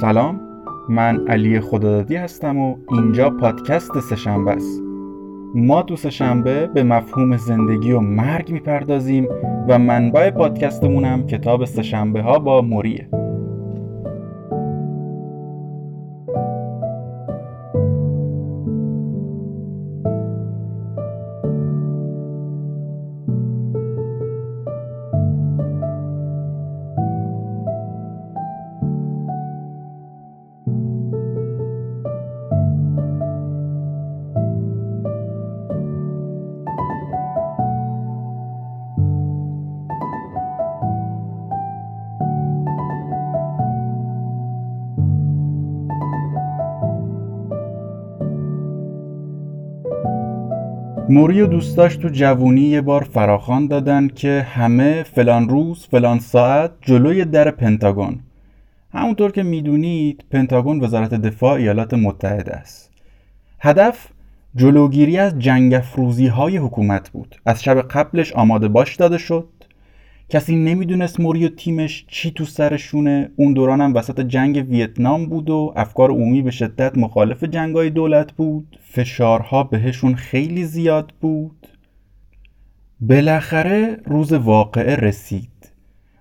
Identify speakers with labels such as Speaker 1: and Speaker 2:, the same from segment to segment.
Speaker 1: سلام. من علی خدادادی هستم و اینجا پادکست سهشنبه است. ما تو سهشنبه به مفهوم زندگی و مرگ می‌پردازیم و منبع پادکستمونم کتاب سهشنبه ها با موریه. موری و دوستاش تو جوونی یه بار فراخان دادن که همه فلان روز فلان ساعت جلوی در پنتاگون. همونطور که می‌دونید پنتاگون وزارت دفاع ایالات متحده است. هدف جلوگیری از جنگ های حکومت بود. از شب قبلش آماده باش داده شد. کسی نمی‌دونست موری و تیمش چی تو سرشونه. اون دوران هم وسط جنگ ویتنام بود و افکار عمومی به شدت مخالف جنگای دولت بود. فشارها بهشون خیلی زیاد بود. بالاخره روز واقعه رسید.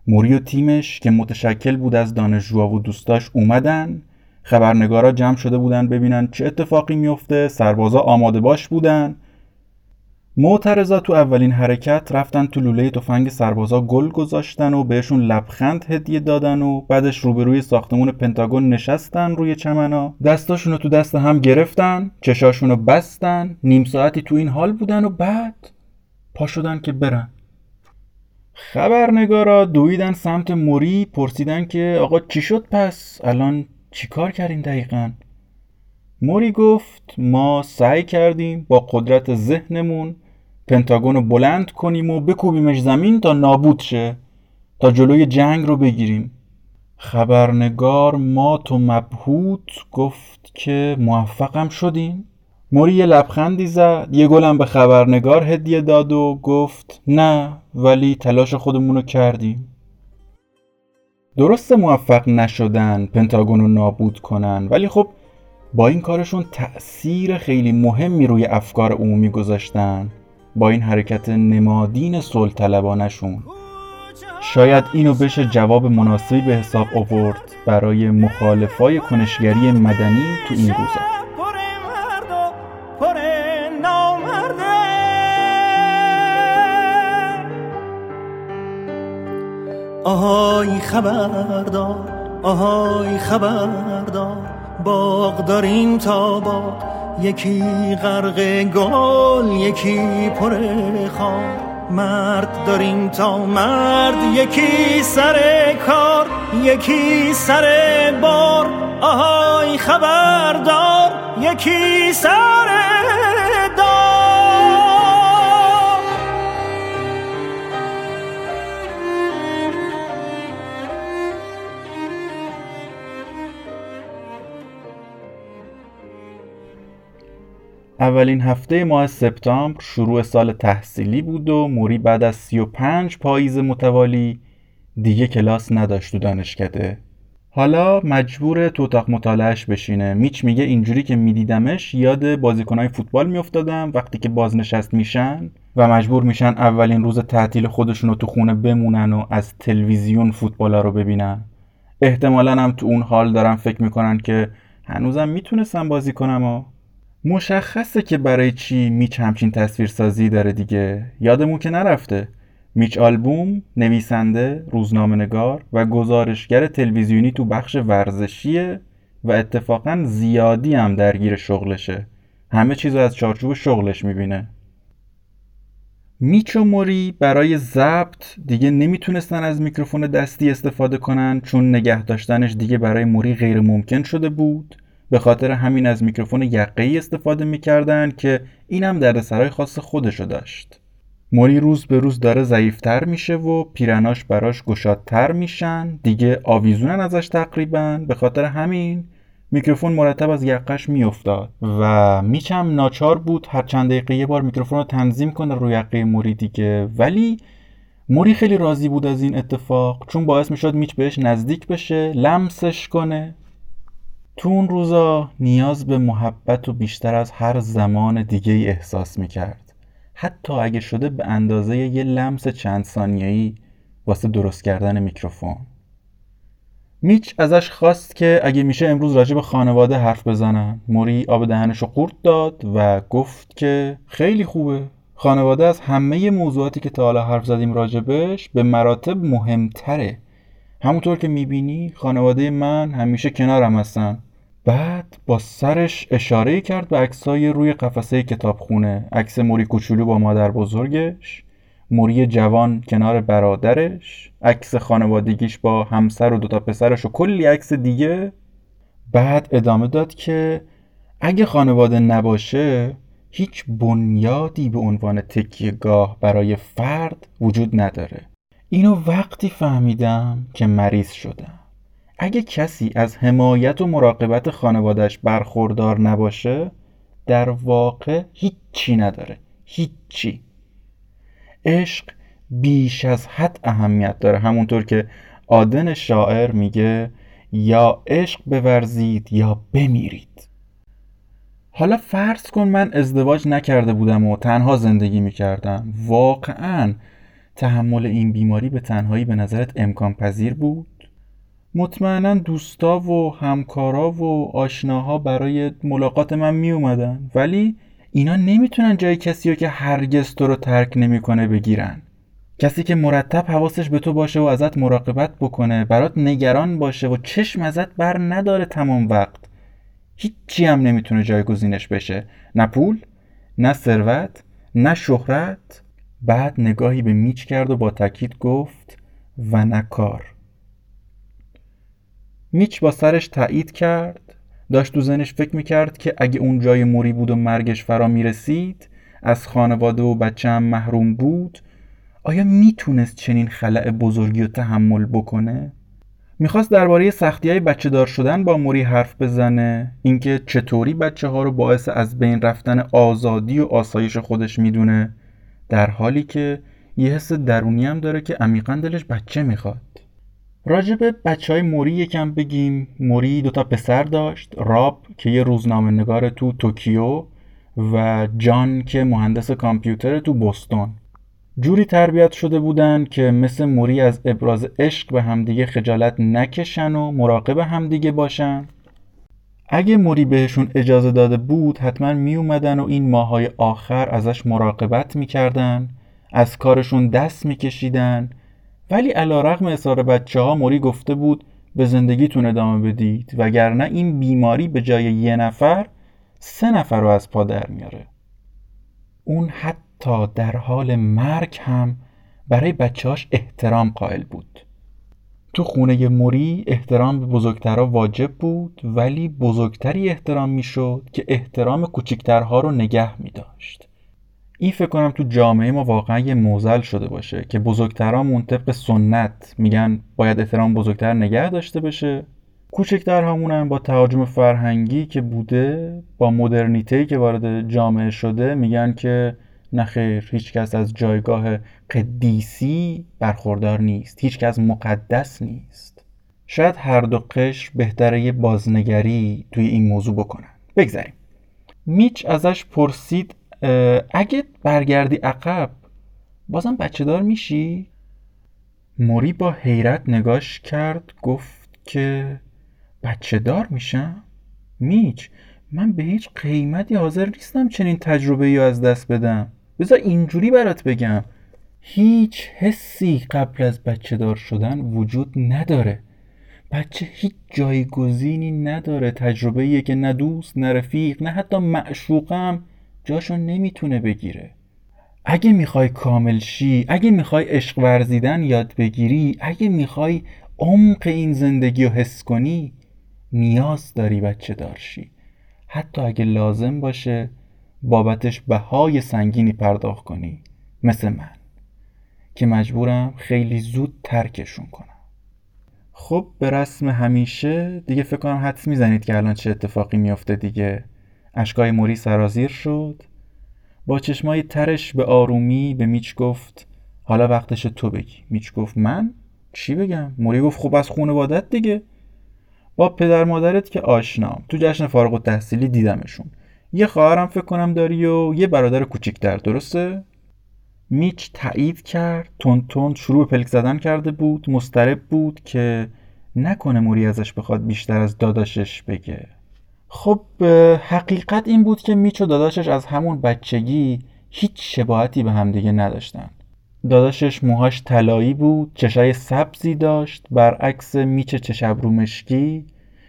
Speaker 1: موری و تیمش که متشکل بود از دانشجوها و دوستاش اومدن. خبرنگارا جمع شده بودن ببینن چه اتفاقی میفته سربازا آماده باش بودن. معترضا تو اولین حرکت رفتن تو لوله تفنگ سربازا گل گذاشتن و بهشون لبخند هدیه دادن و بعدش روبروی ساختمون پنتاگون نشستن روی چمنا. دستاشون رو تو دست هم گرفتن چشاشون رو بستن نیم ساعتی تو این حال بودن و بعد پا شدن که برن. خبرنگارا دویدن سمت موری پرسیدن که آقا چی شد پس؟ الان چیکار کردین دقیقا؟ موری گفت ما سعی کردیم با قدرت ذهنمون پنتاگون رو بلند کنیم و بکوبیمش زمین تا نابود شه تا جلوی جنگ رو بگیریم. خبرنگار مات و مبهوت گفت که موفقم شدیم. موری یه لبخندی زد یه گلم به خبرنگار هدیه داد و گفت نه ولی تلاش خودمون رو کردیم. درست موفق نشدن پنتاگون رو نابود کنن ولی خب با این کارشون تأثیر خیلی مهمی روی افکار عمومی گذاشتن. با این حرکت نمادین سلطلبانشون. شاید اینو بشه جواب مناسبی به حساب آورد برای مخالفای کنشگری مدنی تو این روزا.
Speaker 2: آهای خبردار آهای خبردار باغ داریم تا باغ یکی غرق گل یکی پر خار. مرد داریم تا مرد یکی سر کار یکی سر بار. آهای خبردار یکی سر
Speaker 1: اولین هفته ماه سپتامبر شروع سال تحصیلی بود و موری بعد از 35 پاییز متوالی دیگه کلاس نداشت تو دانشکده. حالا مجبور تو اتاق مطالعهش بشینه. میچ میگه اینجوری که میدیدمش یاد بازیکنهای فوتبال میافتادم وقتی که بازنشست میشن و مجبور میشن اولین روز تعطیل خودشون رو تو خونه بمونن و از تلویزیون فوتبالا رو ببینن. احتمالا هم تو اون حال دارن فکر می‌کنن که هنوزم می‌تونستم بازی کنم و مشخصه که برای چی میچ همچین تصویرسازی داره دیگه. یادمون که نرفته. میچ آلبوم نویسنده روزنامه نگار و گزارشگر تلویزیونی تو بخش ورزشیه و اتفاقا زیادی هم درگیر شغلشه. همه چیز از چارچوب شغلش می‌بینه. میچ و موری برای ضبط دیگه نمی‌تونستن از میکروفون دستی استفاده کنن چون نگه داشتنش دیگه برای موری غیر ممکن شده بود. به خاطر همین از میکروفون ای استفاده می‌کردن که اینم دردسرای خاص خودشو داشت. موری روز به روز داره ضعیفتر میشه و پیرناش براش گشادتر میشن. دیگه آویزونن ازش تقریبا. به خاطر همین میکروفون مرتب از یقش میافتاد و میچم ناچار بود هر چند دقیقه یه بار میکروفون رو تنظیم کنه روی یقه موری دیگه. ولی موری خیلی راضی بود از این اتفاق چون باعث می‌شد میچ بهش نزدیک بشه لمسش کنه. تو اون روزا نیاز به محبت و بیشتر از هر زمان دیگه ای احساس می‌کرد. حتی اگه شده به اندازه یه لمس چند ثانیه‌ای واسه درست کردن میکروفون. میچ ازش خواست که اگه میشه امروز راجع به خانواده حرف بزنن موری آب دهنشو قورت داد و گفت که خیلی خوبه. خانواده از همه موضوعاتی که تا حالا حرف زدیم راجبش به مراتب مهمتره. همونطور که می‌بینی خانواده من همیشه کنارم هستن. بعد با سرش اشاره کرد به عکسای روی قفسه کتابخونه. عکس موری کوچولو با مادر بزرگش موری جوان کنار برادرش عکس خانوادگیش با همسر و دوتا پسرش و کلی عکس دیگه. بعد ادامه داد که اگه خانواده نباشه هیچ بنیادی به عنوان گاه برای فرد وجود نداره. اینو وقتی فهمیدم که مریض شدم. اگه کسی از حمایت و مراقبت خانوادش برخوردار نباشه در واقع هیچی نداره. هیچی. عشق بیش از حد اهمیت داره. همونطور که آدن شاعر میگه یا عشق بورزید یا بمیرید. حالا فرض کن من ازدواج نکرده بودم و تنها زندگی می‌کردم. واقعا تحمل این بیماری به تنهایی به نظرت امکان پذیر بود؟ مطمئنا دوستا و همکارا و آشناها برای ملاقات من می اومدن ولی اینا نمی‌تونن جای کسی رو که هرگز تو رو ترک نمی‌کنه بگیرن. کسی که مرتب حواسش به تو باشه و ازت مراقبت بکنه برات نگران باشه و چشم ازت بر نداره تمام وقت. هیچی هم نمی‌تونه جایگزینش بشه. نه پول نه ثروت نه شهرت. بعد نگاهی به میچ کرد و با تاکید گفت و نه کار. میچ با سرش تایید کرد. داشت تو زنش فکر می‌کرد که اگه اون جای موری بود و مرگش فرا می‌رسید از خانواده و بچه هم محروم بود آیا می‌تونست چنین خلع بزرگی رو تحمل بکنه؟ می‌خواست درباره سختی های بچه دار شدن با موری حرف بزنه. اینکه چطوری بچه ها رو باعث از بین رفتن آزادی و آسایش خودش می‌دونه. در حالی که یه حس درونی هم داره که عمیقا دلش بچه می‌خواد. راجب بچه های موری یکم بگیم. موری دوتا پسر داشت. راب که یه روزنامه نگار تو توکیو و جان که مهندس کامپیوتر تو بوستون جوری تربیت شده بودن که مثل موری از ابراز عشق به همدیگه خجالت نکشن و مراقب همدیگه باشن. اگه موری بهشون اجازه داده بود حتما می اومدن و این ماهای آخر ازش مراقبت می‌کردن از کارشون دست میکشیدن ولی علا رقم اصرار بچه ها موری گفته بود به زندگیتون ادامه بدید وگرنه این بیماری به جای یه نفر سه نفر رو از پا در میاره. اون حتی در حال مرگ هم برای بچهاش احترام قائل بود. تو خونه موری احترام به بزرگترها واجب بود ولی بزرگتری احترام می‌شد که احترام کوچکترها رو نگه می داشت این فکر کنم تو جامعه ما واقعا یه موزل شده باشه که بزرگترامون طبق سنت میگن باید احترام بزرگتر نگه داشته بشه کوچکتر همونم با تهاجم فرهنگی که بوده با مدرنیته که وارد جامعه شده میگن که نخیر هیچ کس از جایگاه قدیسی برخوردار نیست هیچ کس مقدس نیست. شاید هر دو قش بهتره یه بازنگری توی این موضوع بکنن. بگذاریم. میچ ازش پرسید اگه برگردی عقب بازم بچه دار میشی؟ موری با حیرت نگاش کرد گفت که بچه دار میشم؟ میچ من به هیچ قیمتی حاضر نیستم چنین تجربه ای از دست بدم بذار اینجوری برات بگم هیچ حسی قبل از بچه دار شدن وجود نداره بچه هیچ جایگزینی نداره تجربه که نه دوست نه رفیق نه حتی معشوقم جاشو نمی‌تونه بگیره. اگه می‌خوای کامل شی اگه می‌خوای عشق ورزیدن یاد بگیری اگه می‌خوای عمق این زندگی رو حس کنی نیاز داری بچه دارشی حتی اگه لازم باشه بابتش بهای سنگینی پرداخت کنی مثل من که مجبورم خیلی زود ترکشون کنم. خب به رسم همیشه دیگه فکر کنم حدس می‌زنید که الان چه اتفاقی میافته دیگه. اشکای موری سرازیر شد. با چشمای ترش به آرومی به میچ گفت حالا وقتش تو بگی. میچ گفت من؟ چی بگم؟ موری گفت خب از خونوادت دیگه. با پدر مادرت که آشنام تو جشن فارغ و تحصیلی دیدمشون. یه خواهرم فکر کنم داری و یه برادر کوچیکتر درسته؟ میچ تایید کرد تون تون شروع به پلک زدن کرده بود. مسترب بود که نکنه موری ازش بخواد بیشتر از داداشش بگه. خب حقیقت این بود که میچ و داداشش از همون بچگی هیچ شباهتی به همدیگه نداشتن. داداشش موهاش طلایی بود چشای سبزی داشت برعکس میچ چشبرو مشکی.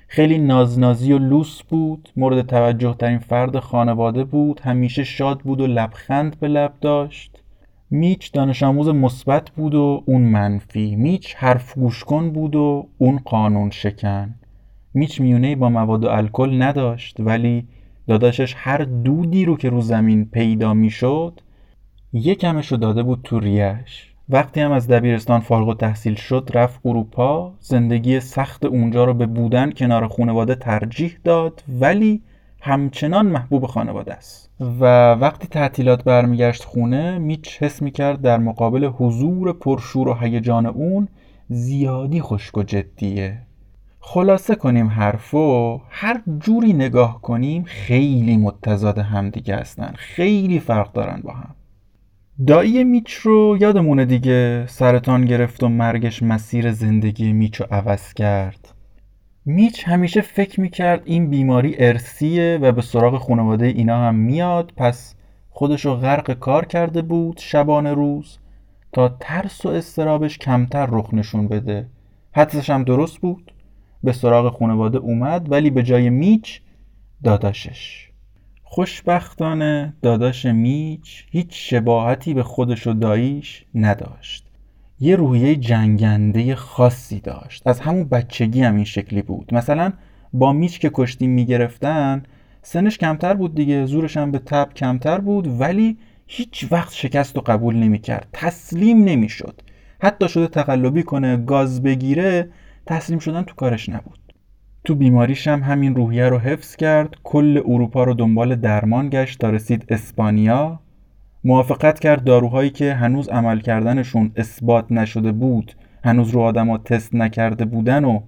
Speaker 1: خیلی نازنازی و لوس بود مورد توجه ترین فرد خانواده بود همیشه شاد بود و لبخند به لب داشت. میچ دانش آموز مثبت بود و اون منفی. میچ حرف گوش کن بود و اون قانون شکن. میچ میونه با مواد و الکل نداشت ولی داداشش هر دودی رو که رو زمین پیدا می‌شد یکمش رو داده بود تو ریش وقتی هم از دبیرستان فارغ و تحصیل شد رفت اروپا زندگی سخت اونجا رو به بودن کنار خانواده ترجیح داد ولی همچنان محبوب خانواده است. و وقتی تعطیلات برمیگشت خونه میچ حس می‌کرد در مقابل حضور پرشور و هیجان اون زیادی خشک و جدیه. خلاصه کنیم حرفو هر جوری نگاه کنیم خیلی متضاد همدیگه هستن. خیلی فرق دارن با هم. دایی میچ رو یادمونه دیگه سرطان گرفت و مرگش مسیر زندگی میچ رو عوض کرد. میچ همیشه فکر می‌کرد این بیماری ارسیه و به سراغ خانواده اینا هم میاد. پس خودشو غرق کار کرده بود شبانه روز تا ترس و استرابش کمتر رخ نشون بده. حدسش هم درست بود. به سراغ خانواده اومد ولی به جای میچ داداشش. خوشبختانه داداش میچ هیچ شباهتی به خودش و داییش نداشت. یه روحیه جنگنده خاصی داشت. از همون بچگی هم این شکلی بود. مثلا با میچ که کشتیم می‌گرفتن سنش کمتر بود دیگه زورش هم به تب کمتر بود ولی هیچ وقت شکست و قبول نمی‌کرد. تسلیم نمی‌شد. حتی شده تقلبی کنه گاز بگیره تسلیم شدن تو کارش نبود. تو بیماریش هم همین روحیه رو حفظ کرد کل اروپا رو دنبال درمان گشت تا رسید اسپانیا. موافقت کرد داروهایی که هنوز عمل کردنشون اثبات نشده بود هنوز رو آدما تست نکرده بودن و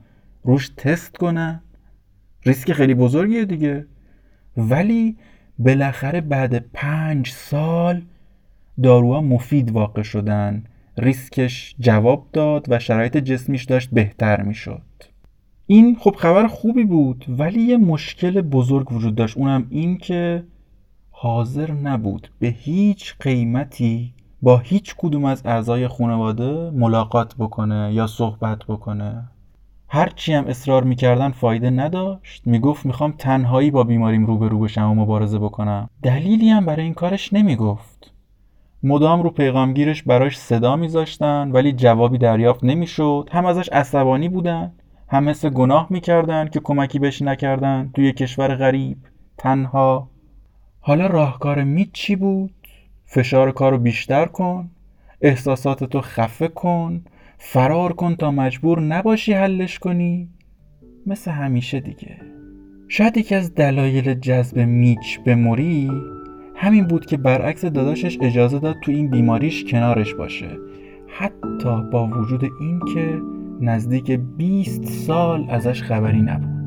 Speaker 1: روش تست کنن. ریسک خیلی بزرگیه دیگه. ولی بالاخره بعد پنج سال داروها مفید واقع شدن. ریسکش جواب داد و شرایط جسمیش داشت بهتر می‌شد. این خب خبر خوبی بود ولی یه مشکل بزرگ وجود داشت. اونم این که حاضر نبود به هیچ قیمتی با هیچ کدوم از اعضای خانواده ملاقات بکنه یا صحبت بکنه. هرچی هم اصرار می‌کردن فایده نداشت. می‌گفت می‌خوام تنهایی با بیماریم روبرو بشم و مبارزه بکنم. دلیلی هم برای این کارش نمی‌گفت. مدام رو پیغامگیرش براش صدا میذاشتن ولی جوابی دریافت نمی‌شد. هم ازش عصبانی بودن هم حس گناه می‌کردن که کمکی بهش نکردن توی کشور غریب. تنها. حالا راهکار میت چی بود؟ فشار کارو بیشتر کن احساسات تو خفه کن فرار کن تا مجبور نباشی حلش کنی. مثل همیشه دیگه. شاید یکی از دلایل جذب میچ به موری همین بود که برعکس داداشش اجازه داد تو این بیماریش کنارش باشه. حتی با وجود اینکه نزدیک 20 سال ازش خبری نبود.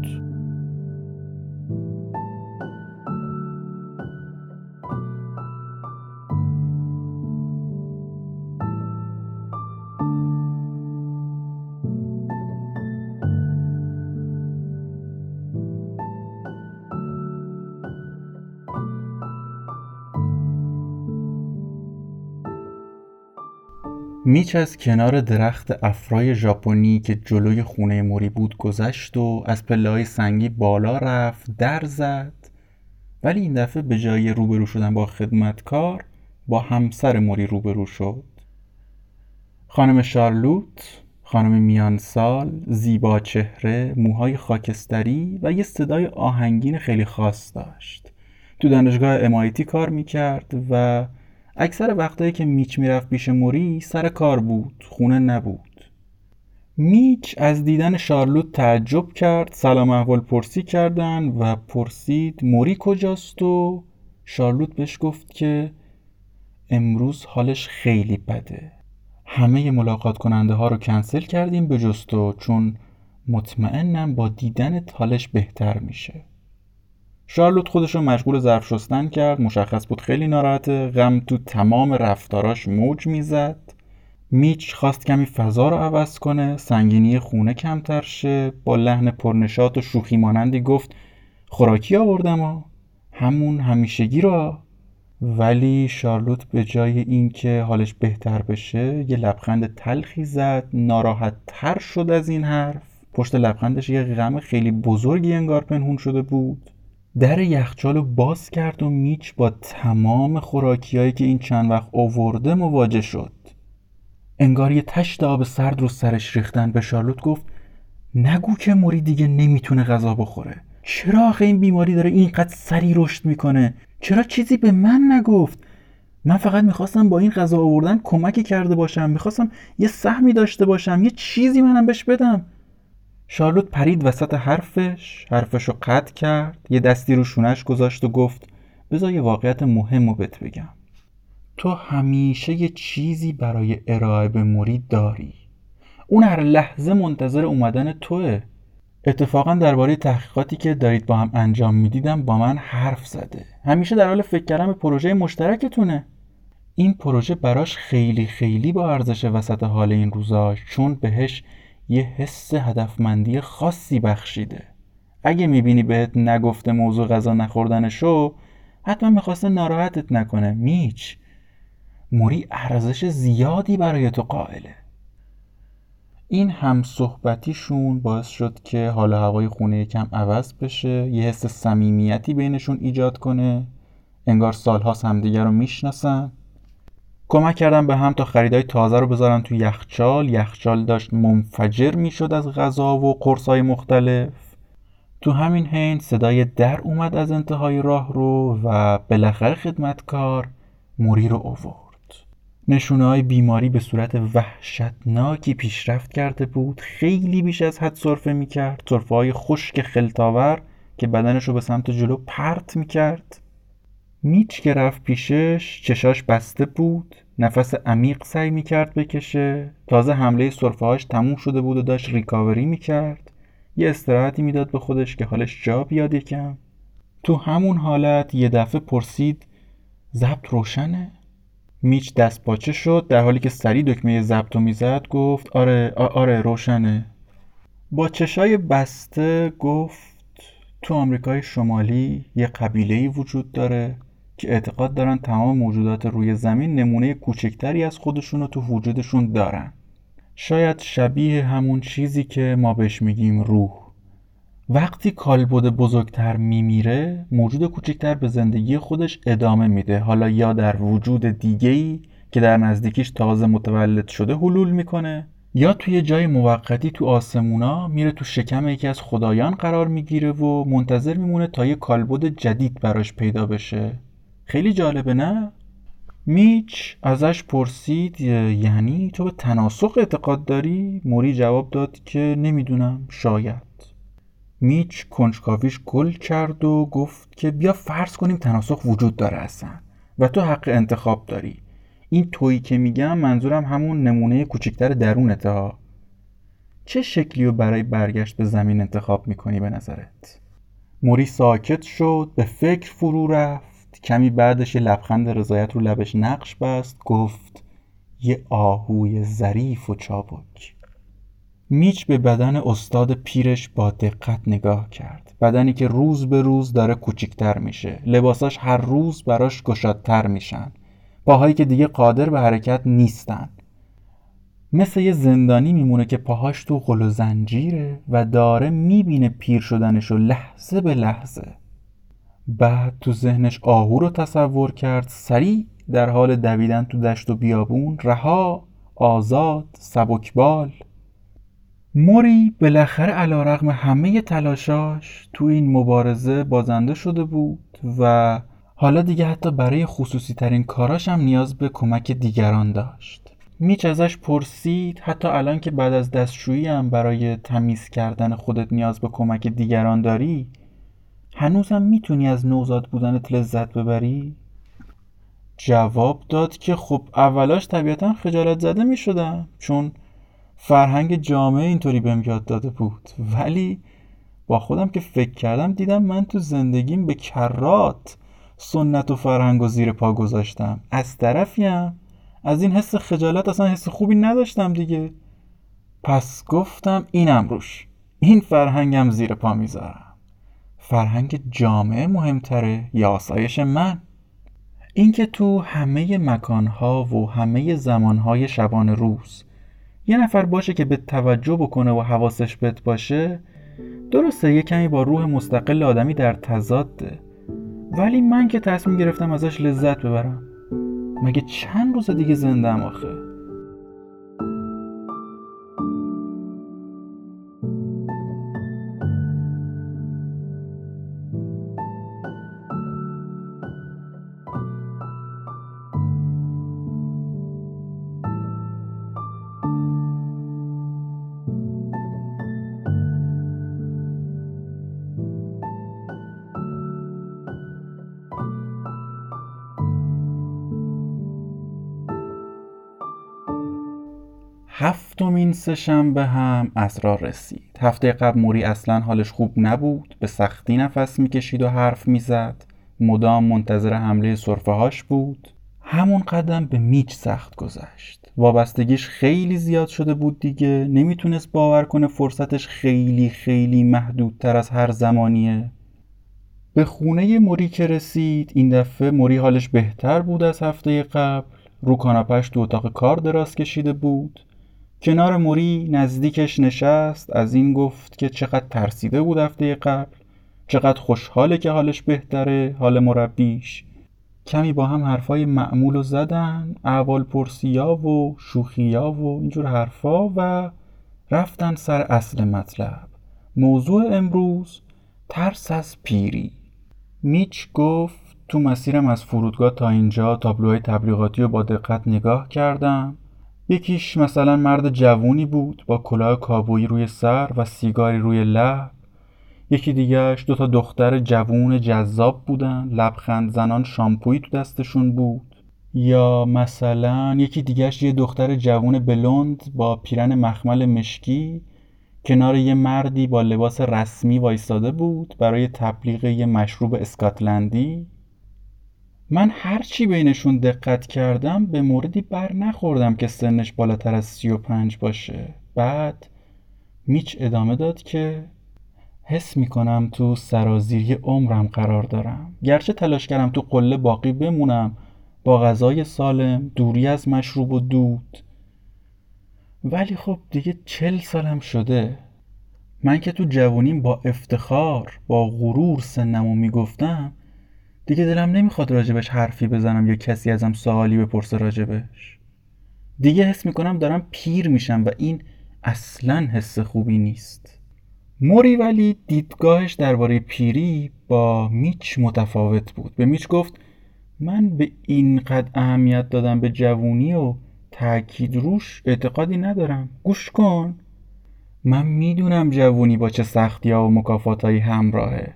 Speaker 1: میچ از کنار درخت افرای ژاپنی که جلوی خونه موری بود گذشت و از پله سنگی بالا رفت در زد. ولی این دفعه به جای روبرو شدن با خدمتکار با همسر موری روبرو شد. خانم شارلوت خانم میان سال زیبا چهره موهای خاکستری و یه صدای آهنگین خیلی خاص داشت. تو دانشگاه امایتی کار می‌کرد و اکثر وقتایی که میچ می‌رفت پیش موری سر کار بود خونه نبود. میچ از دیدن شارلوت تعجب کرد سلام احوال پرسی کردن و پرسید موری کجاست؟ و شارلوت بهش گفت که امروز حالش خیلی بده. همه ملاقات کننده ها رو کنسل کردیم به جستو چون مطمئنم با دیدن تالش بهتر میشه. شارلوت خودش رو مشغول ظرف شستن کرد مشخص بود خیلی ناراحته غم تو تمام رفتاراش موج می‌زد. میچ خواست کمی فضا رو عوض کنه سنگینی خونه کمتر شه با لحن پرنشات و شوخی مانندی گفت خوراکی آوردم ها همون همیشگی رو ولی شارلوت به جای اینکه حالش بهتر بشه یه لبخند تلخی زد ناراحت تر شد از این حرف. پشت لبخندش یه غم خیلی بزرگی انگار پنهون شده بود. در یخچال رو باز کرد و میچ با تمام خوراکیایی که این چند وقت اوورده مواجه شد. انگار یه تشت آب سرد رو سرش ریختن به شارلوت گفت نگو که موری دیگه نمی‌تونه غذا بخوره. چرا آخه این بیماری داره اینقدر سری رشد می‌کنه؟ چرا چیزی به من نگفت؟ من فقط می‌خواستم با این غذا آوردن کمکی کرده باشم. می‌خواستم یه سهمی داشته باشم یه چیزی منم بهش بدم. شارلوت پرید وسط حرفش حرفش رو قطع کرد یه دستی رو شونش گذاشت و گفت بذار یه واقعیت مهم رو بهت بگم. تو همیشه یه چیزی برای ارائه به مرید داری. اون هر لحظه منتظر اومدن توه. اتفاقا درباره تحقیقاتی که دارید با هم انجام می‌دیدم با من حرف زده. همیشه در حال فکر کردن به پروژه مشترکتونه. این پروژه براش خیلی خیلی با ارزش وسط حال این روزاش چون بهش یه حس هدفمندی خاصی بخشیده. اگه می‌بینی بهت نگفته موضوع غذا نخوردنشو حتما می‌خواسته ناراحتت نکنه میچ. موری ارزش زیادی برای تو قائله. این هم صحبتیشون باعث شد که حال هوای خونه یکم عوض بشه یه حس صمیمیتی بینشون ایجاد کنه انگار سالهاست همدیگه رو می‌شناسن. کمک کردم به هم تا خریدای تازه رو بذارن تو یخچال. یخچال داشت منفجر می‌شد از غذا و قرصای مختلف. تو همین حین صدای در اومد از انتهای راه رو و بالاخره خدمتکار موری رو اوورد نشونه های بیماری به صورت وحشتناکی پیشرفت کرده بود. خیلی بیش از حد صرفه می‌کرد. صرفه های خشک خلتاور که بدنش رو به سمت جلو پرت می‌کرد. میچ که رفت پیشش چشاش بسته بود. نفس عمیق سعی می‌کرد بکشه. تازه حمله صرفه هاش تموم شده بود و داشت ریکاوری می‌کرد. یه استراحتی می‌داد به خودش که حالش جا بیاد یکم. تو همون حالت یه دفعه پرسید ضبط روشنه؟ میچ دست پاچه شد در حالی که سری دکمه ضبط می‌زد گفت آره آره روشنه. با چشای بسته گفت تو آمریکای شمالی یه قبیله وجود داره. که اعتقاد دارن تمام موجودات روی زمین نمونه کوچکتری از خودشون رو تو وجودشون دارن. شاید شبیه همون چیزی که ما بهش میگیم روح. وقتی کالبد بزرگتر میمیره موجود کوچکتر به زندگی خودش ادامه میده. حالا یا در وجود دیگهی که در نزدیکیش تازه متولد شده حلول می‌کنه یا توی جای موقتی تو آسمونا میره تو شکم یکی از خدایان قرار می‌گیره و منتظر میمونه تا یه کالبد جدید براش پیدا بشه. خیلی جالبه نه؟ میچ ازش پرسید یعنی تو به تناسخ اعتقاد داری؟ موری جواب داد که نمی‌دونم شاید میچ کنجکاویش گل کرد و گفت که بیا فرض کنیم تناسخ وجود داره اصلا و تو حق انتخاب داری این تویی که میگم منظورم همون نمونه کوچکتر درونته ها چه شکلی رو برای برگشت به زمین انتخاب می‌کنی به نظرت؟ موری ساکت شد به فکر فرو رفت کمی بعدش یه لبخند رضایت رو لبش نقش بست گفت یه آهوی ظریف و چابک. میچ به بدن استاد پیرش با دقت نگاه کرد. بدنی که روز به روز داره کوچیکتر میشه. لباساش هر روز براش گشادتر میشن. پاهایی که دیگه قادر به حرکت نیستن. مثل یه زندانی میمونه که پاهاش تو قل و زنجیره و داره می‌بینه پیر شدنش و لحظه به لحظه. بعد تو ذهنش آهو رو تصور کرد سریع در حال دویدن تو دشت و بیابون رها آزاد سبکبال. موری بالاخره علا رقم همه تلاشاش تو این مبارزه بازنده شده بود و حالا دیگه حتی برای خصوصی ترین کاراش هم نیاز به کمک دیگران داشت. میچ ازش پرسید حتی الان که بعد از دستشویی هم برای تمیز کردن خودت نیاز به کمک دیگران داری هنوزم می‌تونی از نوزاد بودنت لذت ببری؟ جواب داد که خب اولاش طبیعتا خجالت زده می‌شدم چون فرهنگ جامعه اینطوری بهم یاد داده بود. ولی با خودم که فکر کردم دیدم من تو زندگیم به کرات سنت و فرهنگ و زیر پا گذاشتم. از طرفیم از این حس خجالت اصلا حس خوبی نداشتم دیگه. پس گفتم اینم روش. این فرهنگم زیر پا می‌ذارم. فرهنگ جامعه مهمتره؟ یا آسایش من؟ اینکه تو همه مکانها و همه زمانهای شبان روز یه نفر باشه که به توجه بکنه و حواسش بهت باشه درسته یه کمی با روح مستقل آدمی در تضاده. ولی من که تصمیم گرفتم ازش لذت ببرم. مگه چند روز دیگه زنده آخه؟ هفتمین سهشنبه هم اسرار رسید. هفته قبل موری اصلا حالش خوب نبود به سختی نفس می‌کشید و حرف می‌زد. مدام منتظر حمله صرفه هاش بود. همون قدم به میچ سخت گذشت. وابستگیش خیلی زیاد شده بود دیگه. نمی‌تونست باور کنه فرصتش خیلی خیلی محدودتر از هر زمانیه. به خونه موری که رسید این دفعه موری حالش بهتر بود از هفته قبل. رو کاناپش تو اتاق کار دراز کشیده بود. کنار موری نزدیکش نشست از این گفت که چقدر ترسیده بود هفته قبل چقدر خوشحاله که حالش بهتره حال مربیش. کمی با هم حرفای معمول و زدن اول پرسیا و شوخیا و اینجور حرفا و رفتن سر اصل مطلب. موضوع امروز ترس از پیری. میچ گفت تو مسیرم از فرودگاه تا اینجا تابلوهای تبلیغاتی رو با دقت نگاه کردم. یکیش مثلا مرد جوونی بود با کلاه کابویی روی سر و سیگاری روی لب. یکی دیگهش دو تا دختر جوون جذاب بودن لبخند زنان شامپویی تو دستشون بود. یا مثلا یکی دیگهش یه دختر جوون بلوند با پیرن مخمل مشکی کنار یه مردی با لباس رسمی وایستاده بود برای تبلیغ یه مشروب اسکاتلندی. من هرچی بینشون دقت کردم به موردی بر نخوردم که سنش بالاتر از سی و پنج باشه. بعد میچ ادامه داد که حس می‌کنم تو سرازیری عمرم قرار دارم. گرچه تلاش کردم تو قله باقی بمونم با غذای سالم دوری از مشروب و دود. ولی خب دیگه چل سالم شده. من که تو جوانیم با افتخار با غرور سنمو می‌گفتم دیگه دلم نمی‌خواد راجبش حرفی بزنم یا کسی ازم سوالی بپرسه راجبش. دیگه حس می‌کنم دارم پیر میشم و این اصلا حس خوبی نیست. موری ولی دیدگاهش درباره پیری با میچ متفاوت بود. به میچ گفت من به اینقدر اهمیت دادم به جوونی و تاکید روش اعتقادی ندارم. گوش کن. من می‌دونم جوونی با چه سختی ها و مکافاتایی همراهه.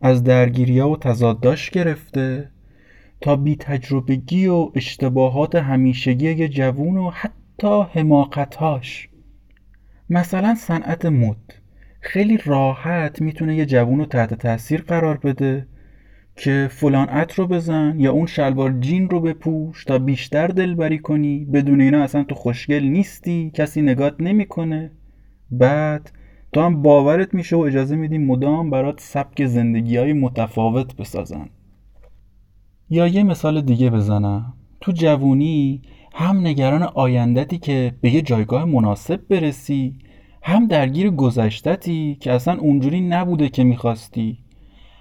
Speaker 1: از درگیری ها و تضاداش گرفته تا بی تجربگی و اشتباهات همیشگی یه جوون و حتی حماقتهاش. مثلا صنعت مد. خیلی راحت می‌تونه یه جوون رو تحت تاثیر قرار بده که فلان عطر رو بزن یا اون شلوار جین رو بپوش تا بیشتر دلبری کنی. بدون اینا اصلا تو خوشگل نیستی کسی نگات نمی‌کنه. بعد تو هم باورت میشه و اجازه میدی مدام برات سبک زندگی های متفاوت بسازن. یا یه مثال دیگه بزنم. تو جوونی هم نگران آیندتی که به یه جایگاه مناسب برسی هم درگیر گذشتتی که اصلا اونجوری نبوده که می‌خواستی.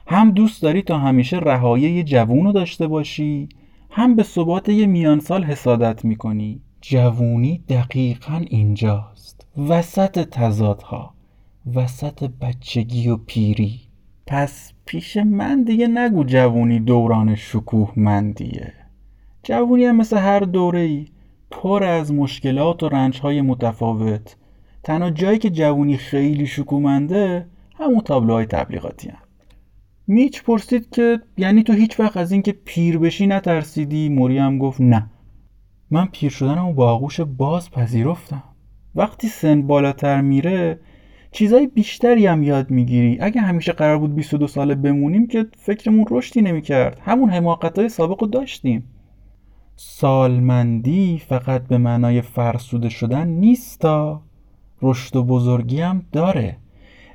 Speaker 1: هم دوست داری تا همیشه رهایی یه جوون داشته باشی هم به ثبات یه میانسال حسادت می‌کنی. جوونی دقیقا اینجاست. وسط تضادها. وسط بچگی و پیری. پس پیش من دیگه نگو جوونی دوران شکوه مندیه. جوونی هم مثل هر دوره ای پر از مشکلات و رنج های متفاوت. تنها جایی که جوونی خیلی شکومنده همون تابلوهای تبلیغاتی هم. میچ پرسید که یعنی تو هیچ وقت از اینکه پیر بشی نترسیدی؟ موری هم گفت نه. من پیر شدنمو با آغوش باز پذیرفتم. وقتی سن بالاتر میره چیزای بیشتری هم یاد می‌گیری. اگه همیشه قرار بود 22 ساله بمونیم که فکرمون رشدی نمی‌کرد. همون حماقت های سابق رو داشتیم. سالمندی فقط به معنای فرسوده شدن نیستا. رشد و بزرگی هم داره.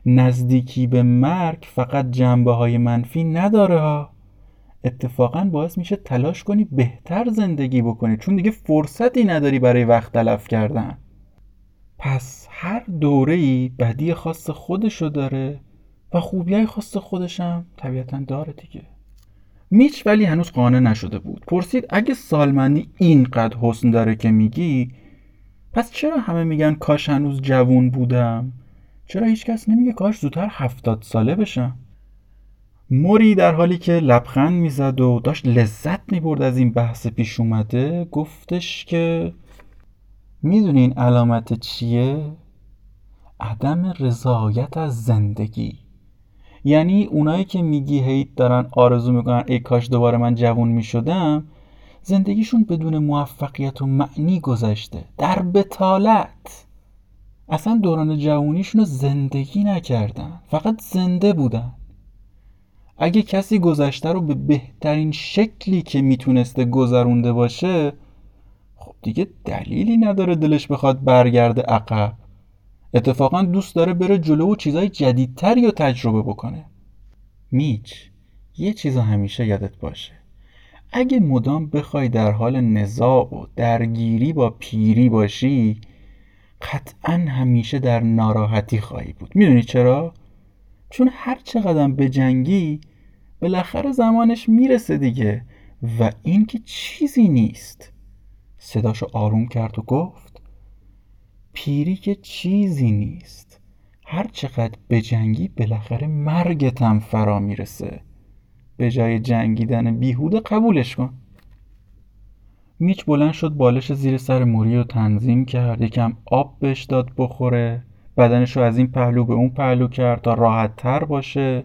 Speaker 1: نزدیکی به مرگ فقط جنبه های منفی نداره ها. اتفاقا باعث میشه تلاش کنی بهتر زندگی بکنی. چون دیگه فرصتی نداری برای وقت تلف کردن. پس هر دوره ای بدی خاص خودشو داره و خوبی های خاص خودشم طبیعتا داره دیگه. میچ ولی هنوز قانع نشده بود. پرسید اگه سالمندی اینقدر حسن داره که میگی پس چرا همه میگن کاش هنوز جوون بودم؟ چرا هیچکس نمیگه کاش زودتر هفتاد ساله بشم؟ موری در حالی که لبخند می‌زد و داشت لذت می‌برد از این بحث پیش اومده گفتش که می‌دونین علامت چیه؟ عدم رضایت از زندگی. یعنی اونایی که میگی هیت دارن آرزو می‌کنن ای کاش دوباره من جوون می‌شدم زندگیشون بدون موفقیت و معنی گذشته. در بتالت اصلا دوران جوونیشون رو زندگی نکردن. فقط زنده بودن. اگه کسی گذشته رو به بهترین شکلی که می‌تونسته گذرونده باشه دیگه دلیلی نداره دلش بخواد برگرده عقب. اتفاقا دوست داره بره جلو و چیزای جدیدتری رو تجربه بکنه. میچ یه چیز همیشه یادت باشه. اگه مدام بخوای در حال نزاع و درگیری با پیری باشی قطعا همیشه در ناراحتی خواهی بود. می‌دونی چرا؟ چون هر چقدر به جنگی بالاخره زمانش می‌رسه دیگه و این که چیزی نیست. صداشو آروم کرد و گفت پیری که چیزی نیست. هر چقدر به جنگی بالاخره مرگتم فرا می‌رسه. به جای جنگیدن بیهوده قبولش کن. میچ بلند شد بالش زیر سر موری رو تنظیم کرد. یکم آب بهش داد بخوره. بدنش رو از این پهلو به اون پهلو کرد تا راحت تر باشه.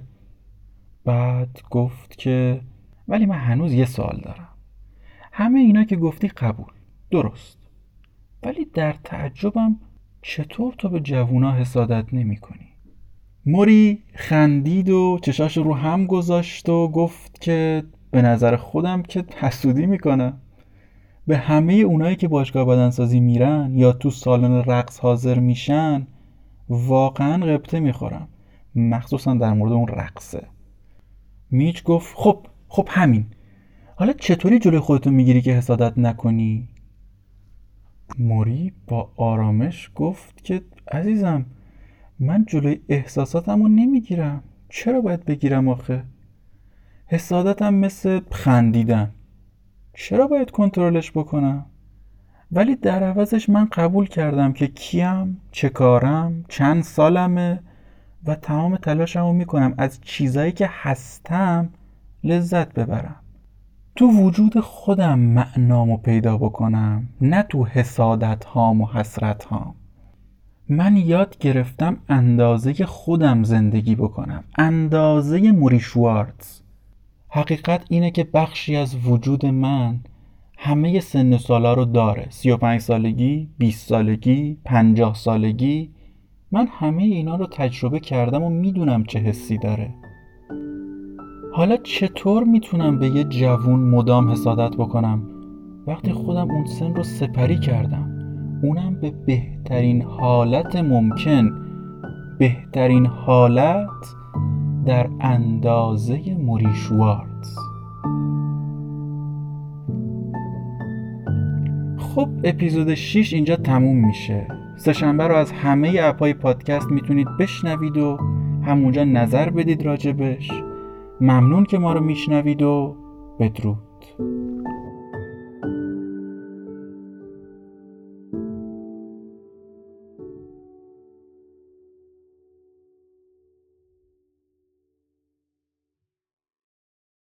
Speaker 1: بعد گفت که ولی من هنوز یه سوال دارم. همه اینا که گفتی قبول. درست. ولی در تعجبم چطور تو به جوونا حسادت نمی کنی؟ موری خندید و چشاش رو هم گذاشت و گفت که به نظر خودم که حسودی می‌کنم به همه اونایی که باشگاه بدنسازی میرن یا تو سالن رقص حاضر میشن واقعا قبطه می‌خورم مخصوصا در مورد اون رقصه. میچ گفت خب خب همین. حالا چطوری جلوی خودتو می‌گیری که حسادت نکنی؟ موری با آرامش گفت که عزیزم من جلوی احساساتم رو نمی‌گیرم. چرا باید بگیرم آخه؟ حسادتم مثل خندیدن. چرا باید کنترلش بکنم؟ ولی در عوضش من قبول کردم که کیم چه کارم چند سالمه و تمام تلاشمو می‌کنم از چیزایی که هستم لذت ببرم. تو وجود خودم معنامو پیدا بکنم نه تو حسادت هام و حسرت هام من یاد گرفتم اندازه خودم زندگی بکنم اندازه موری شوارتز. حقیقت اینه که بخشی از وجود من همه سن سالا رو داره. 35 سالگی، 20 سالگی، 50 سالگی. من همه اینا رو تجربه کردم و می‌دونم چه حسی داره. حالا چطور می‌تونم به یه جوون مدام حسادت بکنم؟ وقتی خودم اون سن رو سپری کردم اونم به بهترین حالت ممکن. بهترین حالت در اندازه موری خب اپیزود 6 اینجا تموم میشه. سهشنبه رو از همه اپای پادکست می‌تونید بشنوید و همونجا نظر بدید راجبش ممنون که ما رو میشنوید و بدرود.